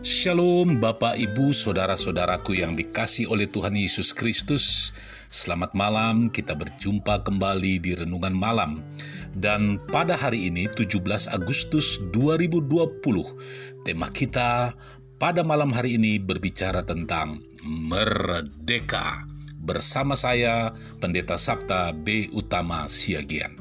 Shalom Bapak Ibu Saudara-saudaraku yang dikasih oleh Tuhan Yesus Kristus. Selamat malam kita berjumpa kembali di Renungan Malam. Dan pada hari ini 17 Agustus 2020 Tema kita pada malam hari ini berbicara tentang Merdeka. Bersama saya Pendeta Sabta B. Utama Siagian.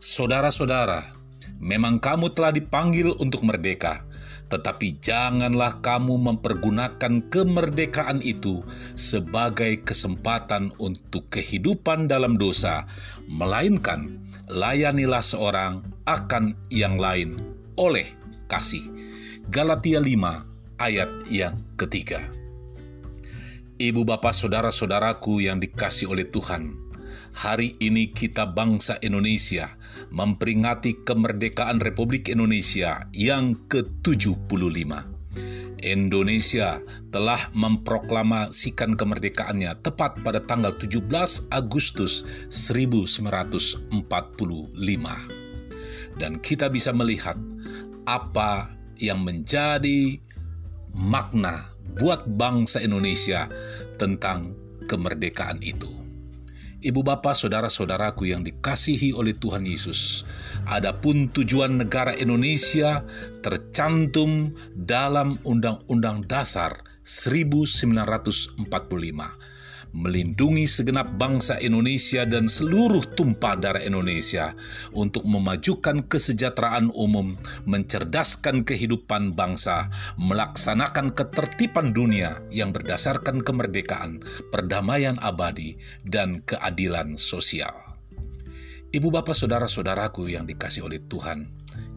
Saudara-saudara, memang kamu telah dipanggil untuk merdeka tetapi janganlah kamu mempergunakan kemerdekaan itu sebagai kesempatan untuk kehidupan dalam dosa, melainkan layanilah seorang akan yang lain oleh kasih. Galatia 5 ayat yang ketiga. Ibu bapak saudara-saudaraku yang dikasih oleh Tuhan, hari ini kita bangsa Indonesia memperingati kemerdekaan Republik Indonesia yang ke-75. Indonesia telah memproklamasikan kemerdekaannya tepat pada tanggal 17 Agustus 1945. Dan kita bisa melihat apa yang menjadi makna buat bangsa Indonesia tentang kemerdekaan itu. Ibu bapak, saudara-saudaraku yang dikasihi oleh Tuhan Yesus. Adapun tujuan negara Indonesia tercantum dalam Undang-Undang Dasar 1945 melindungi segenap bangsa Indonesia dan seluruh tumpah darah Indonesia untuk memajukan kesejahteraan umum, mencerdaskan kehidupan bangsa, melaksanakan ketertiban dunia yang berdasarkan kemerdekaan, perdamaian abadi, dan keadilan sosial. Ibu bapak saudara-saudaraku yang dikasih oleh Tuhan,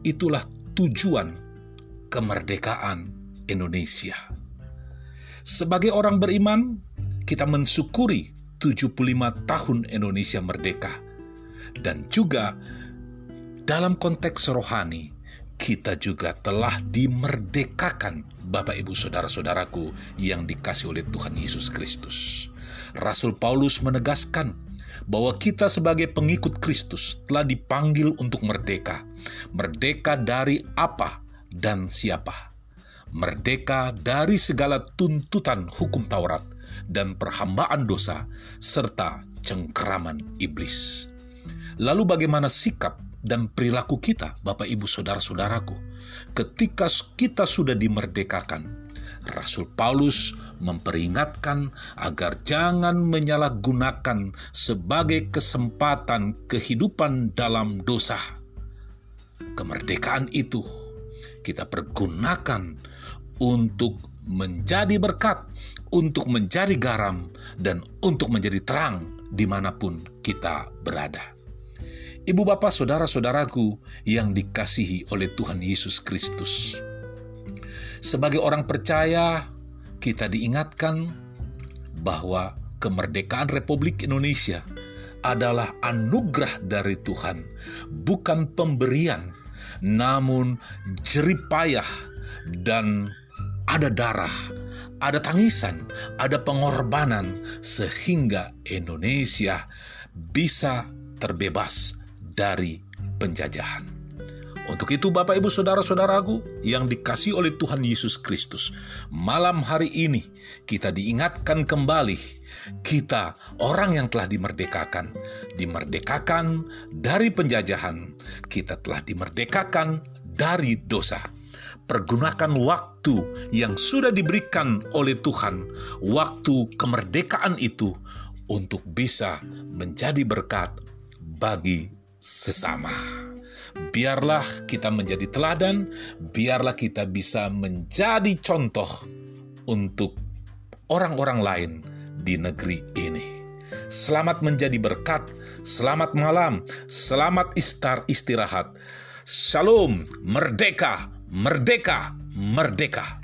itulah tujuan kemerdekaan Indonesia. Sebagai orang beriman, kita mensyukuri 75 tahun Indonesia merdeka. Dan juga dalam konteks rohani, kita juga telah dimerdekakan Bapak Ibu Saudara-saudaraku yang dikasih oleh Tuhan Yesus Kristus. Rasul Paulus menegaskan bahwa kita sebagai pengikut Kristus telah dipanggil untuk merdeka. Merdeka dari apa dan siapa? Merdeka dari segala tuntutan hukum Taurat dan perhambaan dosa, serta cengkeraman iblis. Lalu bagaimana sikap dan perilaku kita, Bapak Ibu Saudara-saudaraku, ketika kita sudah dimerdekakan? Rasul Paulus memperingatkan agar jangan menyalahgunakan sebagai kesempatan kehidupan dalam dosa. Kemerdekaan itu kita pergunakan untuk menjadi berkat, untuk menjadi garam, dan untuk menjadi terang di mana pun kita berada. Ibu bapak saudara-saudaraku yang dikasihi oleh Tuhan Yesus Kristus. Sebagai orang percaya, kita diingatkan bahwa kemerdekaan Republik Indonesia adalah anugerah dari Tuhan, bukan pemberian, namun jeripayah dan ada darah, ada tangisan, ada pengorbanan, sehingga Indonesia bisa terbebas dari penjajahan. Untuk itu, Bapak, Ibu, saudara-saudaraku yang dikasih oleh Tuhan Yesus Kristus, malam hari ini kita diingatkan kembali, kita orang yang telah dimerdekakan, dimerdekakan dari penjajahan, kita telah dimerdekakan dari dosa pergunakan waktu yang sudah diberikan oleh Tuhan, waktu kemerdekaan itu, untuk bisa menjadi berkat bagi sesama. Biarlah kita menjadi teladan, biarlah kita bisa menjadi contoh untuk orang-orang lain di negeri ini. Selamat menjadi berkat, selamat malam, selamat istirahat. Shalom, merdeka, merdeka, merdeka.